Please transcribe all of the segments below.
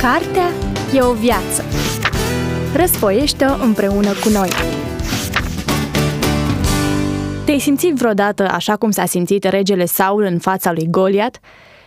Cartea e o viață. Răsfoiește-o împreună cu noi. Te-ai simțit vreodată așa cum s-a simțit regele Saul în fața lui Goliat?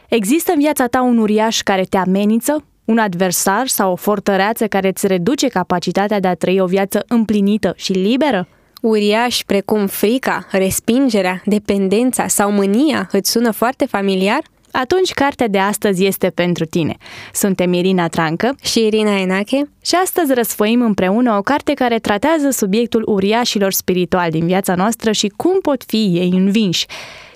Există în viața ta un uriaș care te amenință? Un adversar sau o fortăreață care îți reduce capacitatea de a trăi o viață împlinită și liberă? Uriași precum frica, respingerea, dependența sau mânia îți sună foarte familiar? Atunci cartea de astăzi este pentru tine. Suntem Irina Trancă și Irina Enache și astăzi răsfoim împreună o carte care tratează subiectul uriașilor spirituali din viața noastră și cum pot fi ei învinși.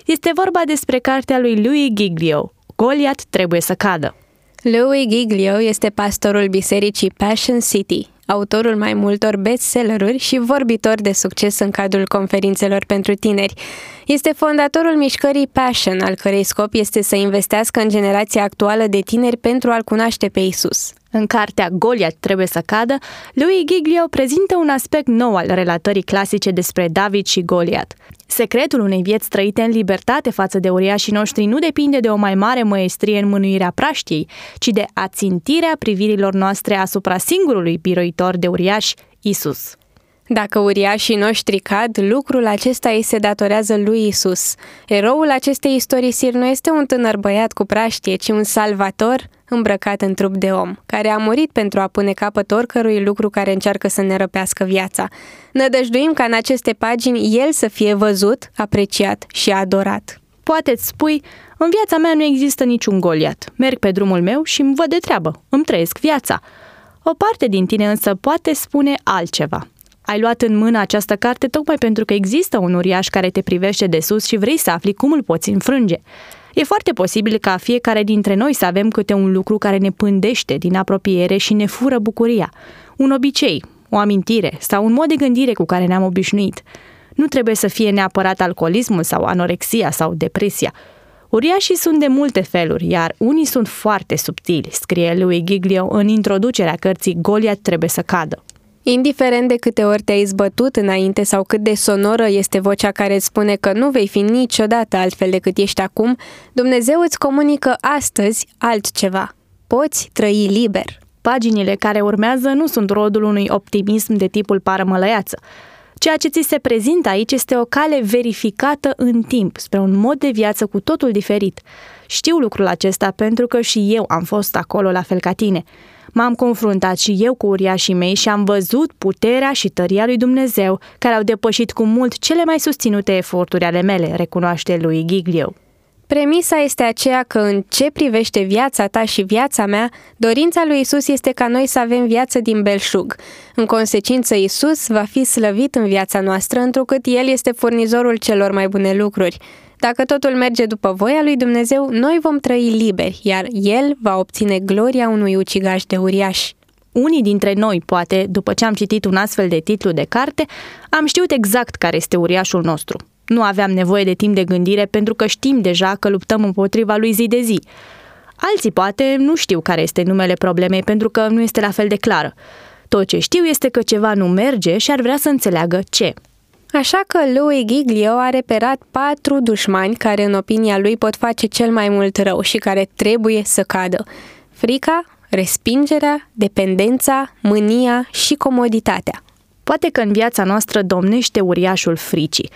Este vorba despre cartea lui Louis Giglio, Goliat trebuie să cadă. Louis Giglio este pastorul bisericii Passion City, autorul mai multor bestselleruri și vorbitor de succes în cadrul conferințelor pentru tineri. Este fondatorul mișcării Passion, al cărei scop este să investească în generația actuală de tineri pentru a-L cunoaște pe Isus. În cartea Goliat trebuie să cadă, lui Giglio prezintă un aspect nou al relatării clasice despre David și Goliat. Secretul unei vieți trăite în libertate față de uriașii noștri nu depinde de o mai mare măestrie în mânuirea praștiei, ci de ațintirea privirilor noastre asupra singurului biroitor de uriași, Isus. Dacă uriașii noștri cad, lucrul acesta îi se datorează lui Isus. Eroul acestei istorisiri nu este un tânăr băiat cu praștie, ci un salvator îmbrăcat în trup de om, care a murit pentru a pune capăt oricărui lucru care încearcă să ne răpească viața. Nădăjduim ca în aceste pagini el să fie văzut, apreciat și adorat. Poate îți spui, în viața mea nu există niciun goliat. Merg pe drumul meu și îmi văd de treabă, îmi trăiesc viața. O parte din tine însă poate spune altceva. Ai luat în mână această carte tocmai pentru că există un uriaș care te privește de sus și vrei să afli cum îl poți înfrânge. E foarte posibil ca fiecare dintre noi să avem câte un lucru care ne pândește din apropiere și ne fură bucuria. Un obicei, o amintire sau un mod de gândire cu care ne-am obișnuit. Nu trebuie să fie neapărat alcoolismul sau anorexia sau depresia. Uriașii sunt de multe feluri, iar unii sunt foarte subtili, scrie lui Giglio în introducerea cărții Goliat trebuie să cadă. Indiferent de câte ori te-ai zbătut înainte sau cât de sonoră este vocea care îți spune că nu vei fi niciodată altfel decât ești acum, Dumnezeu îți comunică astăzi altceva. Poți trăi liber. Paginile care urmează nu sunt rodul unui optimism de tipul parămălăiață. Ceea ce ți se prezintă aici este o cale verificată în timp, spre un mod de viață cu totul diferit. Știu lucrul acesta pentru că și eu am fost acolo la fel ca tine. M-am confruntat și eu cu uriașii mei și am văzut puterea și tăria lui Dumnezeu, care au depășit cu mult cele mai susținute eforturi ale mele, recunoaște lui Giglio. Premisa este aceea că în ce privește viața ta și viața mea, dorința lui Isus este ca noi să avem viață din belșug. În consecință, Isus va fi slăvit în viața noastră, întrucât El este furnizorul celor mai bune lucruri. Dacă totul merge după voia lui Dumnezeu, noi vom trăi liberi, iar El va obține gloria unui ucigaș de uriaș. Unii dintre noi, poate, după ce am citit un astfel de titlu de carte, am știut exact care este uriașul nostru. Nu aveam nevoie de timp de gândire pentru că știm deja că luptăm împotriva lui zi de zi. Alții poate nu știu care este numele problemei pentru că nu este la fel de clară. Tot ce știu este că ceva nu merge și ar vrea să înțeleagă ce. Așa că lui Giglio a reperat patru dușmani care în opinia lui pot face cel mai mult rău și care trebuie să cadă. Frica, respingerea, dependența, mânia și comoditatea. Poate că în viața noastră domnește uriașul fricii.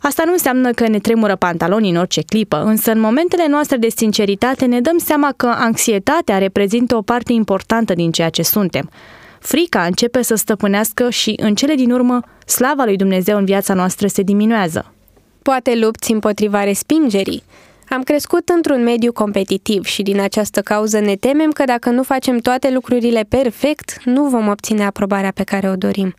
Asta nu înseamnă că ne tremură pantalonii în orice clipă, însă în momentele noastre de sinceritate ne dăm seama că anxietatea reprezintă o parte importantă din ceea ce suntem. Frica începe să stăpânească și, în cele din urmă, slava lui Dumnezeu în viața noastră se diminuează. Poate lupți împotriva respingerii. Am crescut într-un mediu competitiv și din această cauză ne temem că dacă nu facem toate lucrurile perfect, nu vom obține aprobarea pe care o dorim.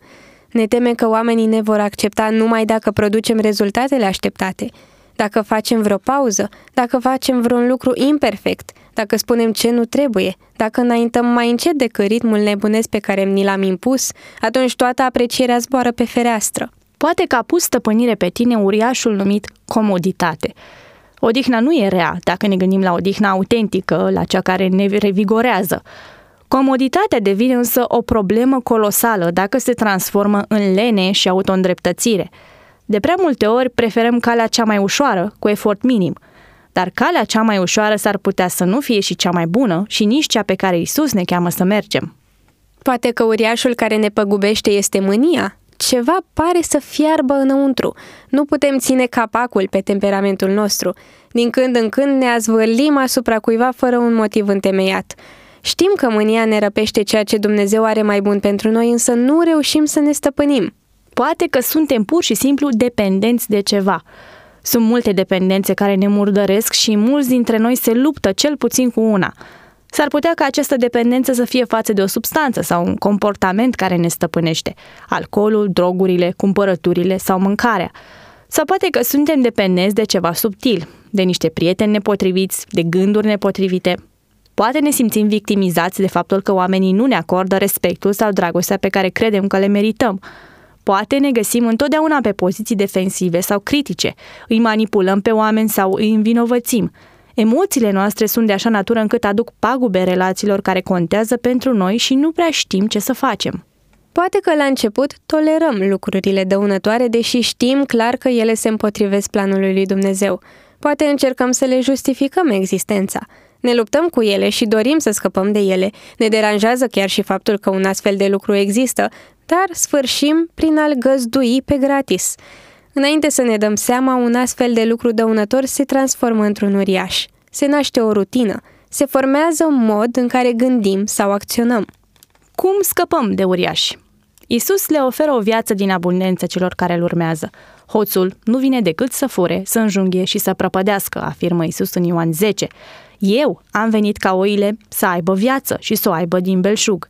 Ne temem că oamenii ne vor accepta numai dacă producem rezultatele așteptate, dacă facem vreo pauză, dacă facem vreun lucru imperfect, dacă spunem ce nu trebuie, dacă înaintăm mai încet decât ritmul nebunesc pe care ni l-am impus, atunci toată aprecierea zboară pe fereastră. Poate că a pus stăpânire pe tine uriașul numit comoditate. Odihna nu e rea dacă ne gândim la odihna autentică, la cea care ne revigorează. Comoditatea devine însă o problemă colosală dacă se transformă în lene și autoîndreptățire. De prea multe ori preferăm calea cea mai ușoară, cu efort minim – Dar calea cea mai ușoară s-ar putea să nu fie și cea mai bună și nici cea pe care Isus ne cheamă să mergem. Poate că uriașul care ne păgubește este mânia? Ceva pare să fiarbă înăuntru. Nu putem ține capacul pe temperamentul nostru. Din când în când ne azvârlim asupra cuiva fără un motiv întemeiat. Știm că mânia ne răpește ceea ce Dumnezeu are mai bun pentru noi, însă nu reușim să ne stăpânim. Poate că suntem pur și simplu dependenți de ceva. Sunt multe dependențe care ne murdăresc și mulți dintre noi se luptă cel puțin cu una. S-ar putea ca această dependență să fie față de o substanță sau un comportament care ne stăpânește. Alcoolul, drogurile, cumpărăturile sau mâncarea. Sau poate că suntem dependenți de ceva subtil, de niște prieteni nepotriviți, de gânduri nepotrivite. Poate ne simțim victimizați de faptul că oamenii nu ne acordă respectul sau dragostea pe care credem că le merităm. Poate ne găsim întotdeauna pe poziții defensive sau critice, îi manipulăm pe oameni sau îi învinovățim. Emoțiile noastre sunt de așa natură încât aduc pagube relațiilor care contează pentru noi și nu prea știm ce să facem. Poate că la început tolerăm lucrurile dăunătoare, deși știm clar că ele se împotrivesc planului lui Dumnezeu. Poate încercăm să le justificăm existența. Ne luptăm cu ele și dorim să scăpăm de ele. Ne deranjează chiar și faptul că un astfel de lucru există, dar sfârșim prin a-l găzdui pe gratis. Înainte să ne dăm seama, un astfel de lucru dăunător se transformă într-un uriaș. Se naște o rutină. Se formează un mod în care gândim sau acționăm. Cum scăpăm de uriași? Isus le oferă o viață din abundență celor care îl urmează. Hoțul nu vine decât să fure, să înjunghe și să prăpădească, afirmă Isus în Ioan 10. Eu am venit ca oile să aibă viață și să o aibă din belșug.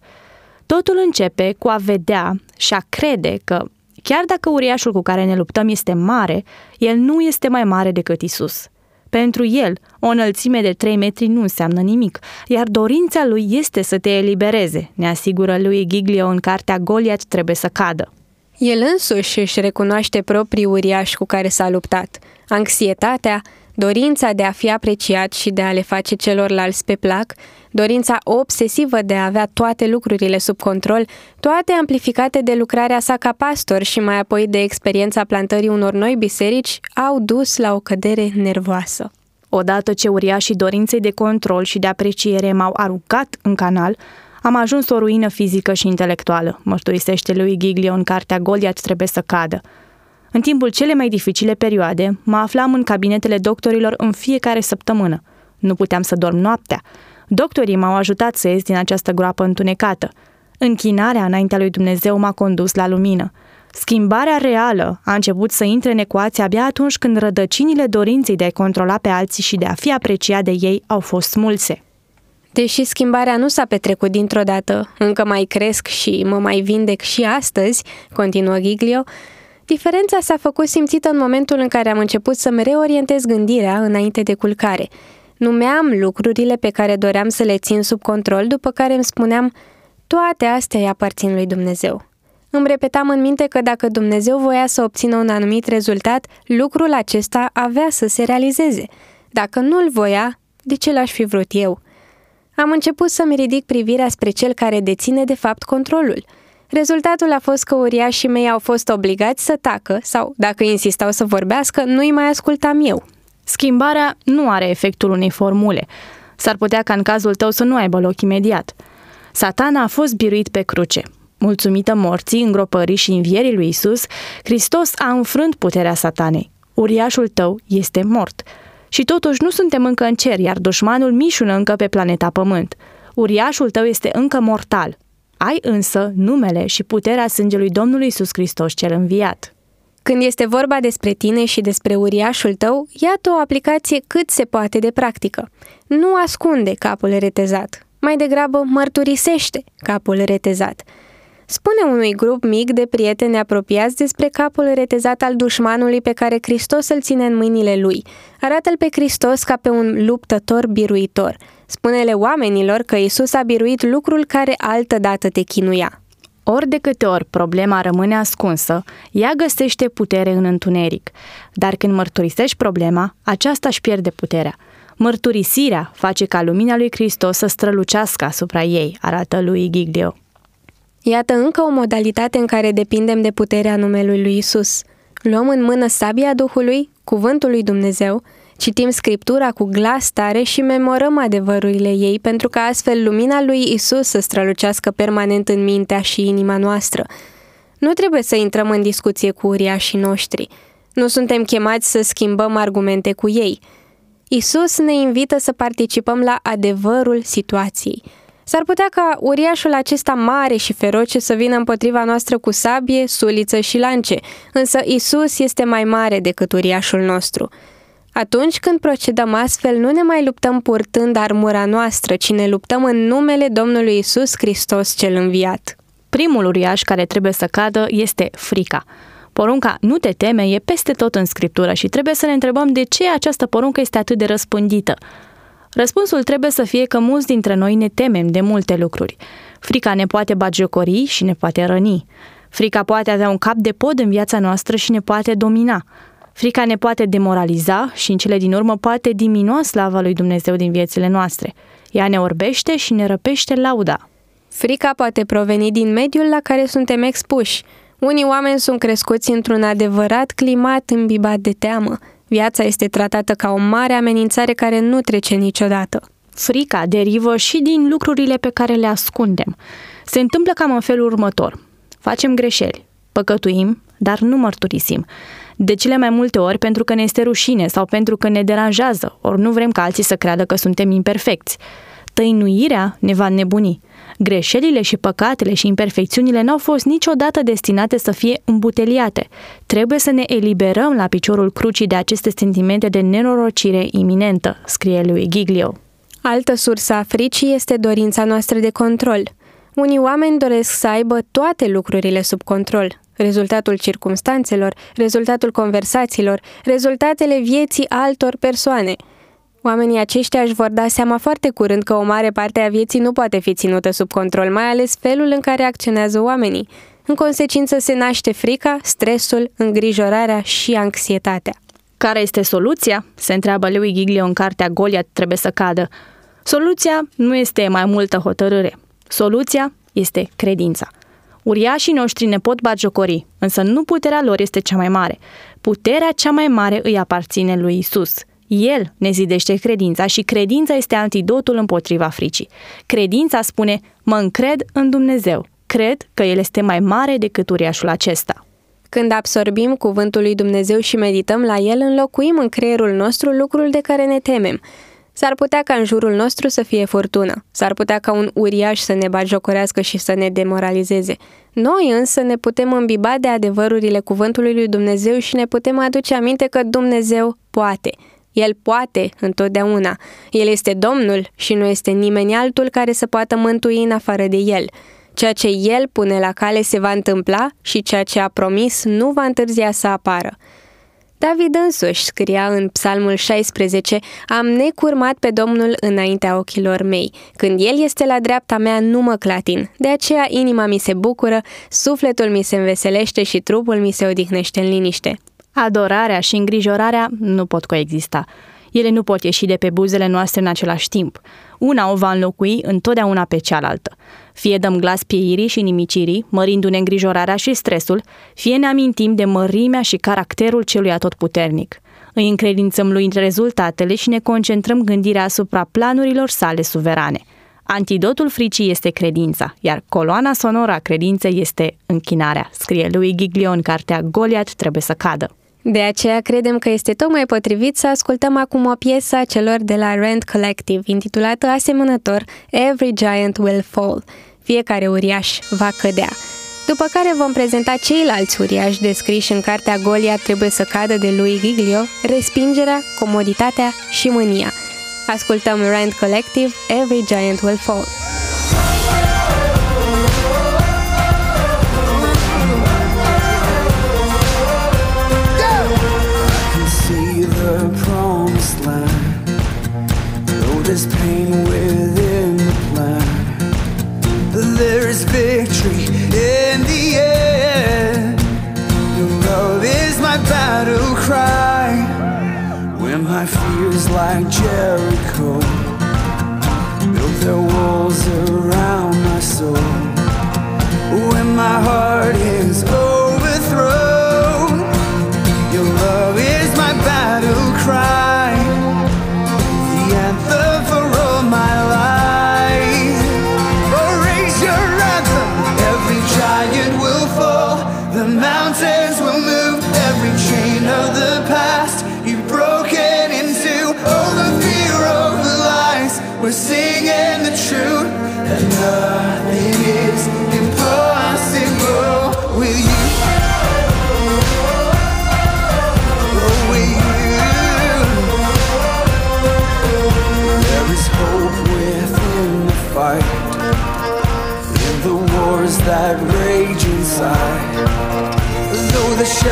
Totul începe cu a vedea și a crede că, chiar dacă uriașul cu care ne luptăm este mare, el nu este mai mare decât Isus. Pentru el, o înălțime de 3 metri nu înseamnă nimic, iar dorința lui este să te elibereze, ne asigură lui Giglio în cartea Goliat trebuie să cadă. El însuși își recunoaște proprii uriași cu care s-a luptat. Anxietatea, dorința de a fi apreciat și de a le face celorlalți pe plac, dorința obsesivă de a avea toate lucrurile sub control, toate amplificate de lucrarea sa ca pastor și mai apoi de experiența plantării unor noi biserici, au dus la o cădere nervoasă. Odată ce uriașii dorinței de control și de apreciere m-au aruncat în canal, am ajuns o ruină fizică și intelectuală, mărturisește lui Giglio în cartea Goliat trebuie să cadă. În timpul cele mai dificile perioade, mă aflam în cabinetele doctorilor în fiecare săptămână. Nu puteam să dorm noaptea. Doctorii m-au ajutat să ies din această groapă întunecată. Închinarea înaintea lui Dumnezeu m-a condus la lumină. Schimbarea reală a început să intre în ecuație abia atunci când rădăcinile dorinței de a controla pe alții și de a fi apreciat de ei au fost smulse. Deși schimbarea nu s-a petrecut dintr-o dată, încă mai cresc și mă mai vindec și astăzi, continuă Giglio, diferența s-a făcut simțită în momentul în care am început să-mi reorientez gândirea înainte de culcare. Numeam lucrurile pe care doream să le țin sub control, după care îmi spuneam, toate astea îi aparțin lui Dumnezeu. Îmi repetam în minte că dacă Dumnezeu voia să obțină un anumit rezultat, lucrul acesta avea să se realizeze. Dacă nu-l voia, de ce l-aș fi vrut eu? Am început să-mi ridic privirea spre cel care deține de fapt controlul. Rezultatul a fost că uriașii mei au fost obligați să tacă sau, dacă insistau să vorbească, nu-i mai ascultam eu. Schimbarea nu are efectul unei formule. S-ar putea ca în cazul tău să nu aibă loc imediat. Satana a fost biruit pe cruce. Mulțumită morții, îngropării și învierii lui Isus, Hristos a înfrânt puterea satanei. Uriașul tău este mort. Și totuși nu suntem încă în cer, iar dușmanul mișună încă pe planeta Pământ. Uriașul tău este încă mortal. Ai însă numele și puterea sângelui Domnului Isus Hristos cel înviat. Când este vorba despre tine și despre uriașul tău, iată o aplicație cât se poate de practică. Nu ascunde capul retezat, mai degrabă mărturisește capul retezat. Spune unui grup mic de prieteni apropiați despre capul retezat al dușmanului pe care Hristos îl ține în mâinile lui. Arată-l pe Hristos ca pe un luptător biruitor. Spune-le oamenilor că Isus a biruit lucrul care altădată te chinuia. Ori de câte ori problema rămâne ascunsă, ea găsește putere în întuneric. Dar când mărturisești problema, aceasta își pierde puterea. Mărturisirea face ca lumina lui Hristos să strălucească asupra ei, arată lui Giglio. Iată încă o modalitate în care depindem de puterea numelui lui Isus. Luăm în mână sabia Duhului, cuvântul lui Dumnezeu, Citim Scriptura cu glas tare și memorăm adevărurile ei pentru ca astfel lumina lui Isus să strălucească permanent în mintea și inima noastră. Nu trebuie să intrăm în discuție cu uriașii noștri. Nu suntem chemați să schimbăm argumente cu ei. Isus ne invită să participăm la adevărul situației. S-ar putea ca uriașul acesta mare și feroce să vină împotriva noastră cu sabie, suliță și lance, însă Isus este mai mare decât uriașul nostru. Atunci când procedăm astfel, nu ne mai luptăm purtând armura noastră, ci ne luptăm în numele Domnului Isus Hristos cel înviat. Primul uriaș care trebuie să cadă este frica. Porunca nu te teme e peste tot în scriptură și trebuie să ne întrebăm de ce această poruncă este atât de răspândită. Răspunsul trebuie să fie că mulți dintre noi ne temem de multe lucruri. Frica ne poate bagiocori și ne poate răni. Frica poate avea un cap de pod în viața noastră și ne poate domina. Frica ne poate demoraliza și în cele din urmă poate diminua slava lui Dumnezeu din viețile noastre. Ea ne orbește și ne răpește lauda. Frica poate proveni din mediul la care suntem expuși. Unii oameni sunt crescuți într-un adevărat climat îmbibat de teamă. Viața este tratată ca o mare amenințare care nu trece niciodată. Frica derivă și din lucrurile pe care le ascundem. Se întâmplă cam în felul următor. Facem greșeli, păcătuim, dar nu mărturisim. De cele mai multe ori pentru că ne este rușine sau pentru că ne deranjează, ori nu vrem ca alții să creadă că suntem imperfecți. Tăinuirea ne va nebuni. Greșelile și păcatele și imperfecțiunile n-au fost niciodată destinate să fie îmbuteliate. Trebuie să ne eliberăm la piciorul crucii de aceste sentimente de nenorocire iminentă, scrie lui Giglio. Altă sursă a fricii este dorința noastră de control. Unii oameni doresc să aibă toate lucrurile sub control, rezultatul circumstanțelor, rezultatul conversațiilor, rezultatele vieții altor persoane – Oamenii aceștia își vor da seama foarte curând că o mare parte a vieții nu poate fi ținută sub control, mai ales felul în care acționează oamenii. În consecință se naște frica, stresul, îngrijorarea și anxietatea. Care este soluția? Se întreabă lui Giglio în cartea Goliat trebuie să cadă. Soluția nu este mai multă hotărâre. Soluția este credința. Uriașii noștri ne pot bagiocori, însă nu puterea lor este cea mai mare. Puterea cea mai mare îi aparține lui Isus – el ne zidește credința și credința este antidotul împotriva fricii. Credința spune, mă încred în Dumnezeu, cred că El este mai mare decât uriașul acesta. Când absorbim cuvântul lui Dumnezeu și medităm la el, înlocuim în creierul nostru lucrul de care ne temem. S-ar putea ca în jurul nostru să fie furtună, s-ar putea ca un uriaș să ne bagiocorească și să ne demoralizeze. Noi însă ne putem îmbiba de adevărurile cuvântului lui Dumnezeu și ne putem aduce aminte că Dumnezeu poate – el poate întotdeauna. El este Domnul și nu este nimeni altul care să poată mântui în afară de El. Ceea ce El pune la cale se va întâmpla și ceea ce a promis nu va întârzia să apară. David însuși scria în Psalmul 16, Am necurmat pe Domnul înaintea ochilor mei. Când El este la dreapta mea, nu mă clatin. De aceea inima mi se bucură, sufletul mi se înveselește și trupul mi se odihnește în liniște. Adorarea și îngrijorarea nu pot coexista. Ele nu pot ieși de pe buzele noastre în același timp. Una o va înlocui întotdeauna pe cealaltă. Fie dăm glas pieirii și nimicirii, mărindu-ne îngrijorarea și stresul, fie ne amintim de mărimea și caracterul celui atotputernic. Îi încredințăm lui rezultatele și ne concentrăm gândirea asupra planurilor sale suverane. Antidotul fricii este credința, iar coloana sonoră a credinței este închinarea, scrie lui Giglio în cartea Goliat trebuie să cadă. De aceea credem că este tocmai potrivit să ascultăm acum o piesă a celor de la Rand Collective, intitulată asemănător Every Giant Will Fall. Fiecare uriaș va cădea. După care vom prezenta ceilalți uriași descriși în cartea Golia trebuie să cadă de lui Giglio, respingerea, comoditatea și mânia. Ascultăm Rand Collective, Every Giant Will Fall. There's pain within the plan. There is victory in the end. Your love is my battle cry. When my fears like Jericho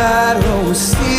shadows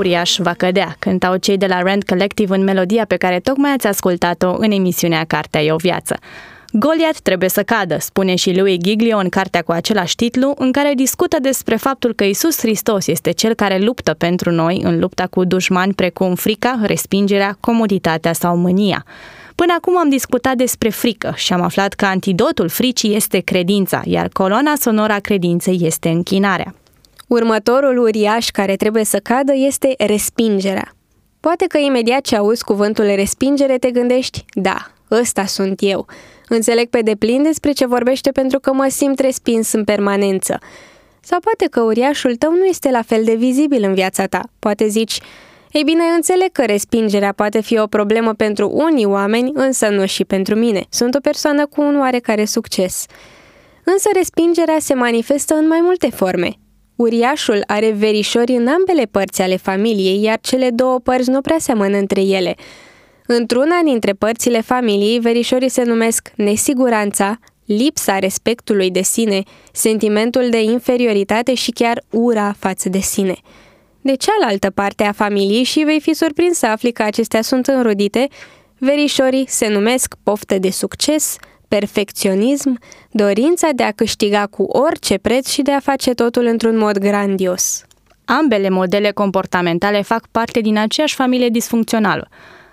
uriaș va cădea, cântau cei de la Rand Collective în melodia pe care tocmai ați ascultat-o în emisiunea Cartea e o viață. Goliat trebuie să cadă, spune și lui Giglio în cartea cu același titlu, în care discută despre faptul că Isus Hristos este cel care luptă pentru noi în lupta cu dușmani precum frica, respingerea, comoditatea sau mânia. Până acum am discutat despre frică și am aflat că antidotul fricii este credința, iar coloana sonoră a credinței este închinarea. Următorul uriaș care trebuie să cadă este respingerea. Poate că imediat ce auzi cuvântul respingere te gândești, da, ăsta sunt eu. Înțeleg pe deplin despre ce vorbește pentru că mă simt respins în permanență. Sau poate că uriașul tău nu este la fel de vizibil în viața ta. Poate zici, ei bine, înțeleg că respingerea poate fi o problemă pentru unii oameni, însă nu și pentru mine. Sunt o persoană cu un oarecare succes. Însă respingerea se manifestă în mai multe forme. Uriașul are verișori în ambele părți ale familiei, iar cele două părți nu prea seamănă între ele. Într-una dintre părțile familiei, verișorii se numesc nesiguranța, lipsa respectului de sine, sentimentul de inferioritate și chiar ura față de sine. De cealaltă parte a familiei și vei fi surprins să afli că acestea sunt înrudite, verișorii se numesc poftă de succes, perfecționism, dorința de a câștiga cu orice preț și de a face totul într-un mod grandios. Ambele modele comportamentale fac parte din aceeași familie disfuncțională.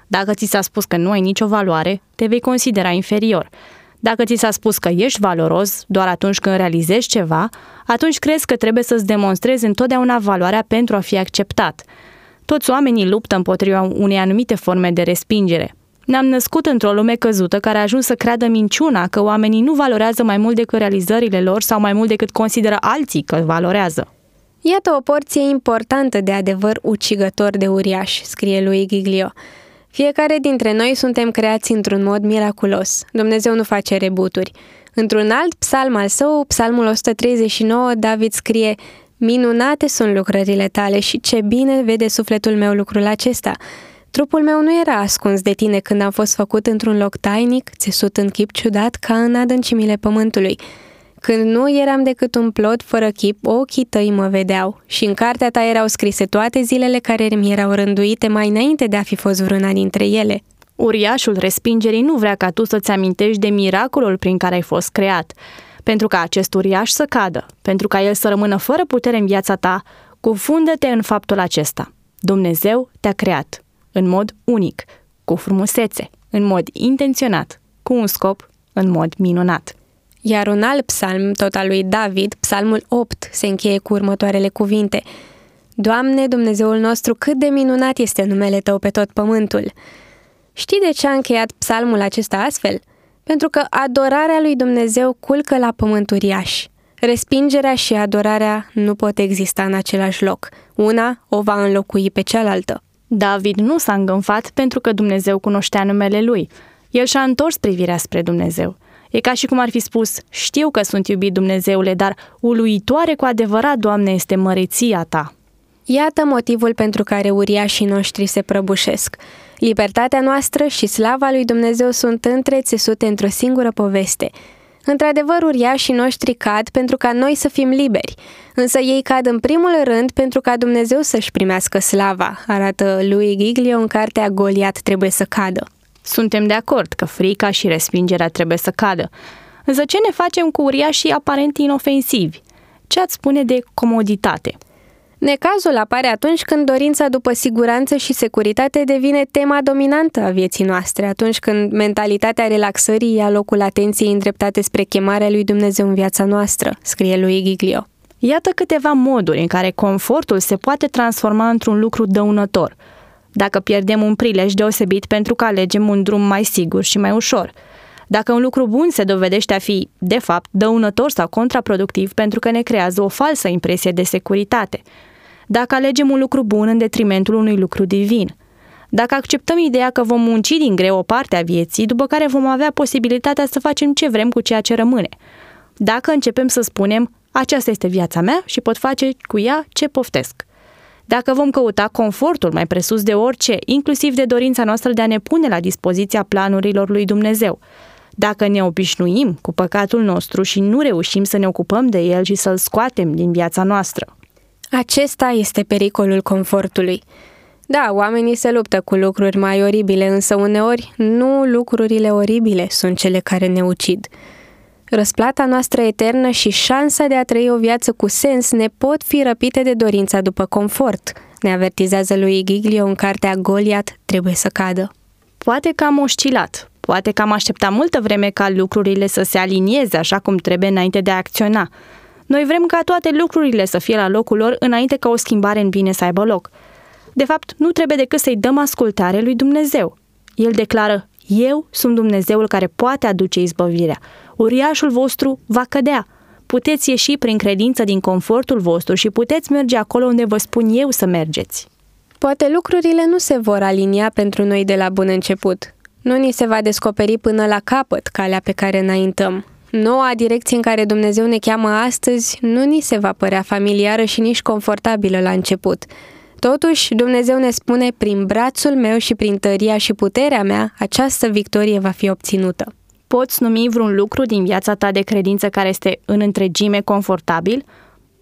Dacă ți s-a spus că nu ai nicio valoare, te vei considera inferior. Dacă ți s-a spus că ești valoros doar atunci când realizezi ceva, atunci crezi că trebuie să-ți demonstrezi întotdeauna valoarea pentru a fi acceptat. Toți oamenii luptă împotriva unei anumite forme de respingere. Ne-am născut într-o lume căzută care a ajuns să creadă minciuna că oamenii nu valorează mai mult decât realizările lor sau mai mult decât consideră alții că valorează. Iată o porție importantă de adevăr ucigător de uriaș, scrie lui Giglio. Fiecare dintre noi suntem creați într-un mod miraculos. Dumnezeu nu face rebuturi. Într-un alt psalm al său, psalmul 139, David scrie Minunate sunt lucrările tale și ce bine vede sufletul meu lucrul acesta. Trupul meu nu era ascuns de tine când am fost făcut într-un loc tainic, țesut în chip ciudat ca în adâncimile pământului. Când nu eram decât un plot fără chip, ochii tăi mă vedeau și în cartea ta erau scrise toate zilele care mi erau rânduite mai înainte de a fi fost vreuna dintre ele. Uriașul respingerii nu vrea ca tu să-ți amintești de miracolul prin care ai fost creat, pentru ca acest uriaș să cadă, pentru ca el să rămână fără putere în viața ta, cufundă-te în faptul acesta. Dumnezeu te-a creat, în mod unic, cu frumusețe, în mod intenționat, cu un scop, în mod minunat. Iar un alt psalm, tot al lui David, psalmul 8, se încheie cu următoarele cuvinte. Doamne, Dumnezeul nostru, cât de minunat este numele Tău pe tot pământul! Știi de ce a încheiat psalmul acesta astfel? Pentru că adorarea lui Dumnezeu culcă la pământ uriaș. Respingerea și adorarea nu pot exista în același loc. Una o va înlocui pe cealaltă. David nu s-a îngânfat pentru că Dumnezeu cunoștea numele lui. El și-a întors privirea spre Dumnezeu. E ca și cum ar fi spus, știu că sunt iubit Dumnezeule, dar uluitoare cu adevărat, Doamne, este măreția Ta. Iată motivul pentru care uriașii noștri se prăbușesc. Libertatea noastră și slava lui Dumnezeu sunt întrețesute într-o singură poveste. Într-adevăr, uriașii noștri cad pentru ca noi să fim liberi, însă ei cad în primul rând pentru ca Dumnezeu să-și primească slava, arată lui Giglio în cartea Goliat trebuie să cadă. Suntem de acord că frica și respingerea trebuie să cadă. Însă ce ne facem cu uriașii aparent inofensivi? Ce ați spune de comoditate? Necazul apare atunci când dorința după siguranță și securitate devine tema dominantă a vieții noastre, atunci când mentalitatea relaxării ia locul atenției îndreptate spre chemarea lui Dumnezeu în viața noastră, scrie lui Giglio. Iată câteva moduri în care confortul se poate transforma într-un lucru dăunător – dacă pierdem un prilej deosebit pentru că alegem un drum mai sigur și mai ușor. Dacă un lucru bun se dovedește a fi, de fapt, dăunător sau contraproductiv pentru că ne creează o falsă impresie de securitate. Dacă alegem un lucru bun în detrimentul unui lucru divin. Dacă acceptăm ideea că vom munci din greu o parte a vieții, după care vom avea posibilitatea să facem ce vrem cu ceea ce rămâne. Dacă începem să spunem, aceasta este viața mea și pot face cu ea ce poftesc. Dacă vom căuta confortul mai presus de orice, inclusiv de dorința noastră de a ne pune la dispoziția planurilor lui Dumnezeu, dacă ne obișnuim cu păcatul nostru și nu reușim să ne ocupăm de el și să-l scoatem din viața noastră. Acesta este pericolul confortului. Da, oamenii se luptă cu lucruri mai oribile, însă uneori nu lucrurile oribile sunt cele care ne ucid. Răsplata noastră eternă și șansa de a trăi o viață cu sens ne pot fi răpite de dorința după confort, ne avertizează lui Giglio în cartea Goliat trebuie să cadă. Poate că am oscilat, poate că am așteptat multă vreme ca lucrurile să se alinieze așa cum trebuie înainte de a acționa. Noi vrem ca toate lucrurile să fie la locul lor înainte ca o schimbare în bine să aibă loc. De fapt, nu trebuie decât să-i dăm ascultare lui Dumnezeu. El declară, eu sunt Dumnezeul care poate aduce izbăvirea uriașul vostru va cădea. Puteți ieși prin credință din confortul vostru și puteți merge acolo unde vă spun eu să mergeți. Poate lucrurile nu se vor alinia pentru noi de la bun început. Nu ni se va descoperi până la capăt calea pe care înaintăm. Noua direcție în care Dumnezeu ne cheamă astăzi nu ni se va părea familiară și nici confortabilă la început. Totuși, Dumnezeu ne spune, prin brațul meu și prin tăria și puterea mea, această victorie va fi obținută. Poți numi vreun lucru din viața ta de credință care este în întregime confortabil?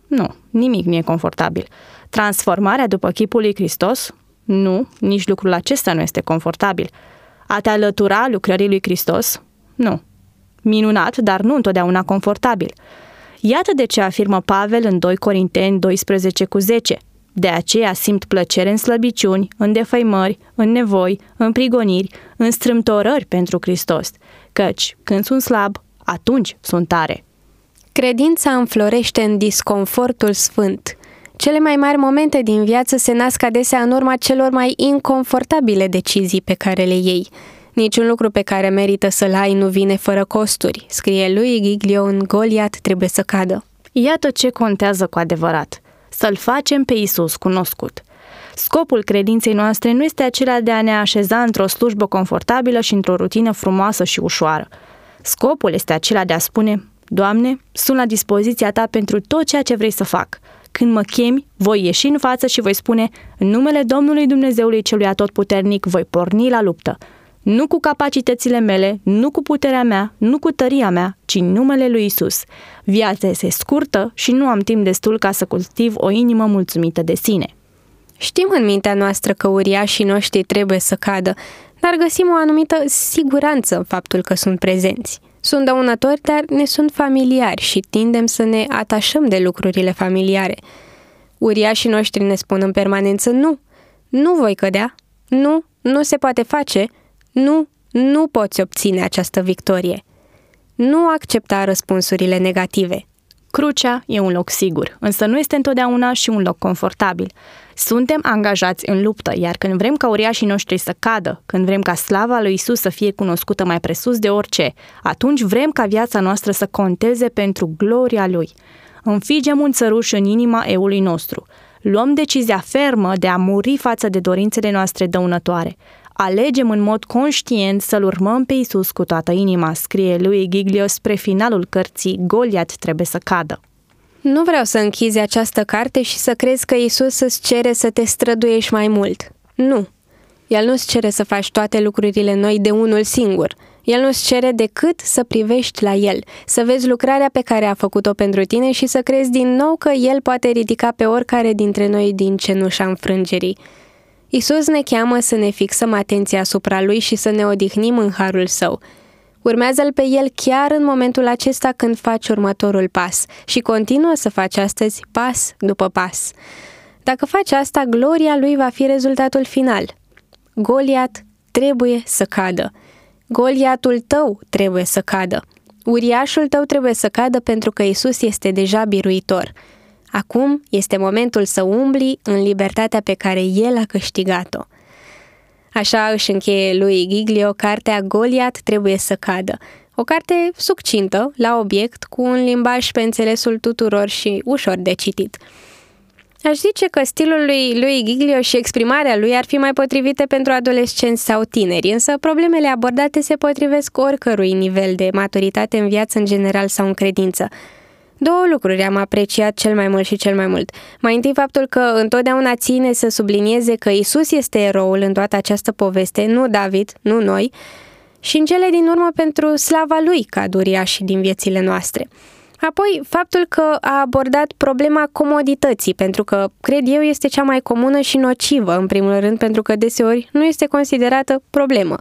Nu, nimic nu e confortabil. Transformarea după chipul lui Hristos? Nu, nici lucrul acesta nu este confortabil. A te alătura lucrării lui Hristos? Nu. Minunat, dar nu întotdeauna confortabil. Iată de ce afirmă Pavel în 2 Corinteni 12 cu 10. De aceea simt plăcere în slăbiciuni, în defăimări, în nevoi, în prigoniri, în strâmtorări pentru Hristos, căci când sunt slab, atunci sunt tare. Credința înflorește în disconfortul sfânt. Cele mai mari momente din viață se nasc adesea în urma celor mai inconfortabile decizii pe care le iei. Niciun lucru pe care merită să-l ai nu vine fără costuri, scrie lui Giglio în Goliat trebuie să cadă. Iată ce contează cu adevărat. Să-L facem pe Isus cunoscut. Scopul credinței noastre nu este acela de a ne așeza într-o slujbă confortabilă și într-o rutină frumoasă și ușoară. Scopul este acela de a spune, Doamne, sunt la dispoziția Ta pentru tot ceea ce vrei să fac. Când mă chemi, voi ieși în față și voi spune, în numele Domnului Dumnezeului Celui Atotputernic, voi porni la luptă. Nu cu capacitățile mele, nu cu puterea mea, nu cu tăria mea, ci în numele lui Isus. Viața este scurtă și nu am timp destul ca să cultiv o inimă mulțumită de sine. Știm în mintea noastră că uriașii noștri trebuie să cadă, dar găsim o anumită siguranță în faptul că sunt prezenți. Sunt dăunători, dar ne sunt familiari și tindem să ne atașăm de lucrurile familiare. Uriașii noștri ne spun în permanență nu, nu voi cădea, nu, nu se poate face, nu, nu poți obține această victorie. Nu accepta răspunsurile negative. Crucea e un loc sigur, însă nu este întotdeauna și un loc confortabil. Suntem angajați în luptă, iar când vrem ca uriașii noștri să cadă, când vrem ca slava lui Isus să fie cunoscută mai presus de orice, atunci vrem ca viața noastră să conteze pentru gloria Lui. Înfigem un țăruș în inima eului nostru. Luăm decizia fermă de a muri față de dorințele noastre dăunătoare. Alegem în mod conștient să-L urmăm pe Isus cu toată inima, scrie lui Giglio spre finalul cărții Goliat trebuie să cadă. Nu vreau să închizi această carte și să crezi că Isus îți cere să te străduiești mai mult. Nu. El nu-ți cere să faci toate lucrurile noi de unul singur. El nu-ți cere decât să privești la El, să vezi lucrarea pe care a făcut-o pentru tine și să crezi din nou că El poate ridica pe oricare dintre noi din cenușa înfrângerii. Isus ne cheamă să ne fixăm atenția asupra Lui și să ne odihnim în harul Său. Urmează-L pe El chiar în momentul acesta când faci următorul pas și continuă să faci astăzi pas după pas. Dacă faci asta, gloria Lui va fi rezultatul final. Goliat trebuie să cadă. Goliatul tău trebuie să cadă. Uriașul tău trebuie să cadă pentru că Isus este deja biruitor. Acum este momentul să umbli în libertatea pe care El a câștigat-o. Așa își încheie lui Giglio cartea Goliat trebuie să cadă. O carte succintă, la obiect, cu un limbaj pe înțelesul tuturor și ușor de citit. Aș zice că stilul lui lui Giglio și exprimarea lui ar fi mai potrivite pentru adolescenți sau tineri, însă problemele abordate se potrivesc oricărui nivel de maturitate în viață în general sau în credință. Două lucruri am apreciat cel mai mult și cel mai mult. Mai întâi faptul că întotdeauna ține să sublinieze că Isus este eroul în toată această poveste, nu David, nu noi, și în cele din urmă pentru slava lui ca și din viețile noastre. Apoi, faptul că a abordat problema comodității, pentru că, cred eu, este cea mai comună și nocivă, în primul rând, pentru că deseori nu este considerată problemă.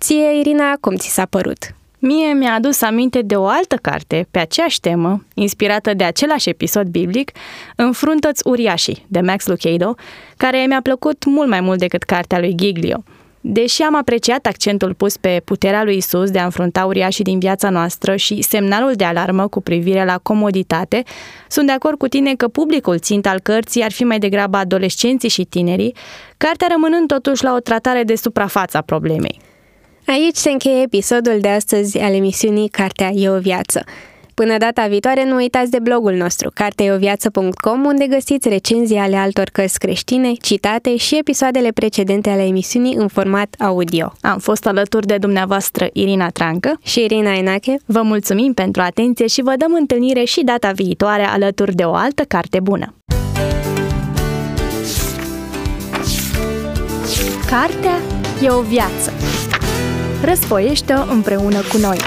Ție, Irina, cum ți s-a părut? Mie mi-a adus aminte de o altă carte pe aceeași temă, inspirată de același episod biblic, Înfruntăți uriașii, de Max Lucado, care mi-a plăcut mult mai mult decât cartea lui Giglio. Deși am apreciat accentul pus pe puterea lui Isus de a înfrunta uriașii din viața noastră și semnalul de alarmă cu privire la comoditate, sunt de acord cu tine că publicul țint al cărții ar fi mai degrabă adolescenții și tinerii, cartea rămânând totuși la o tratare de suprafață a problemei. Aici se încheie episodul de astăzi al emisiunii Cartea e o viață. Până data viitoare, nu uitați de blogul nostru, carteoviață.com, unde găsiți recenzii ale altor cărți creștine, citate și episoadele precedente ale emisiunii în format audio. Am fost alături de dumneavoastră Irina Trancă și Irina Enache. Vă mulțumim pentru atenție și vă dăm întâlnire și data viitoare alături de o altă carte bună. Cartea e o viață. Răsfoiește-o împreună cu noi!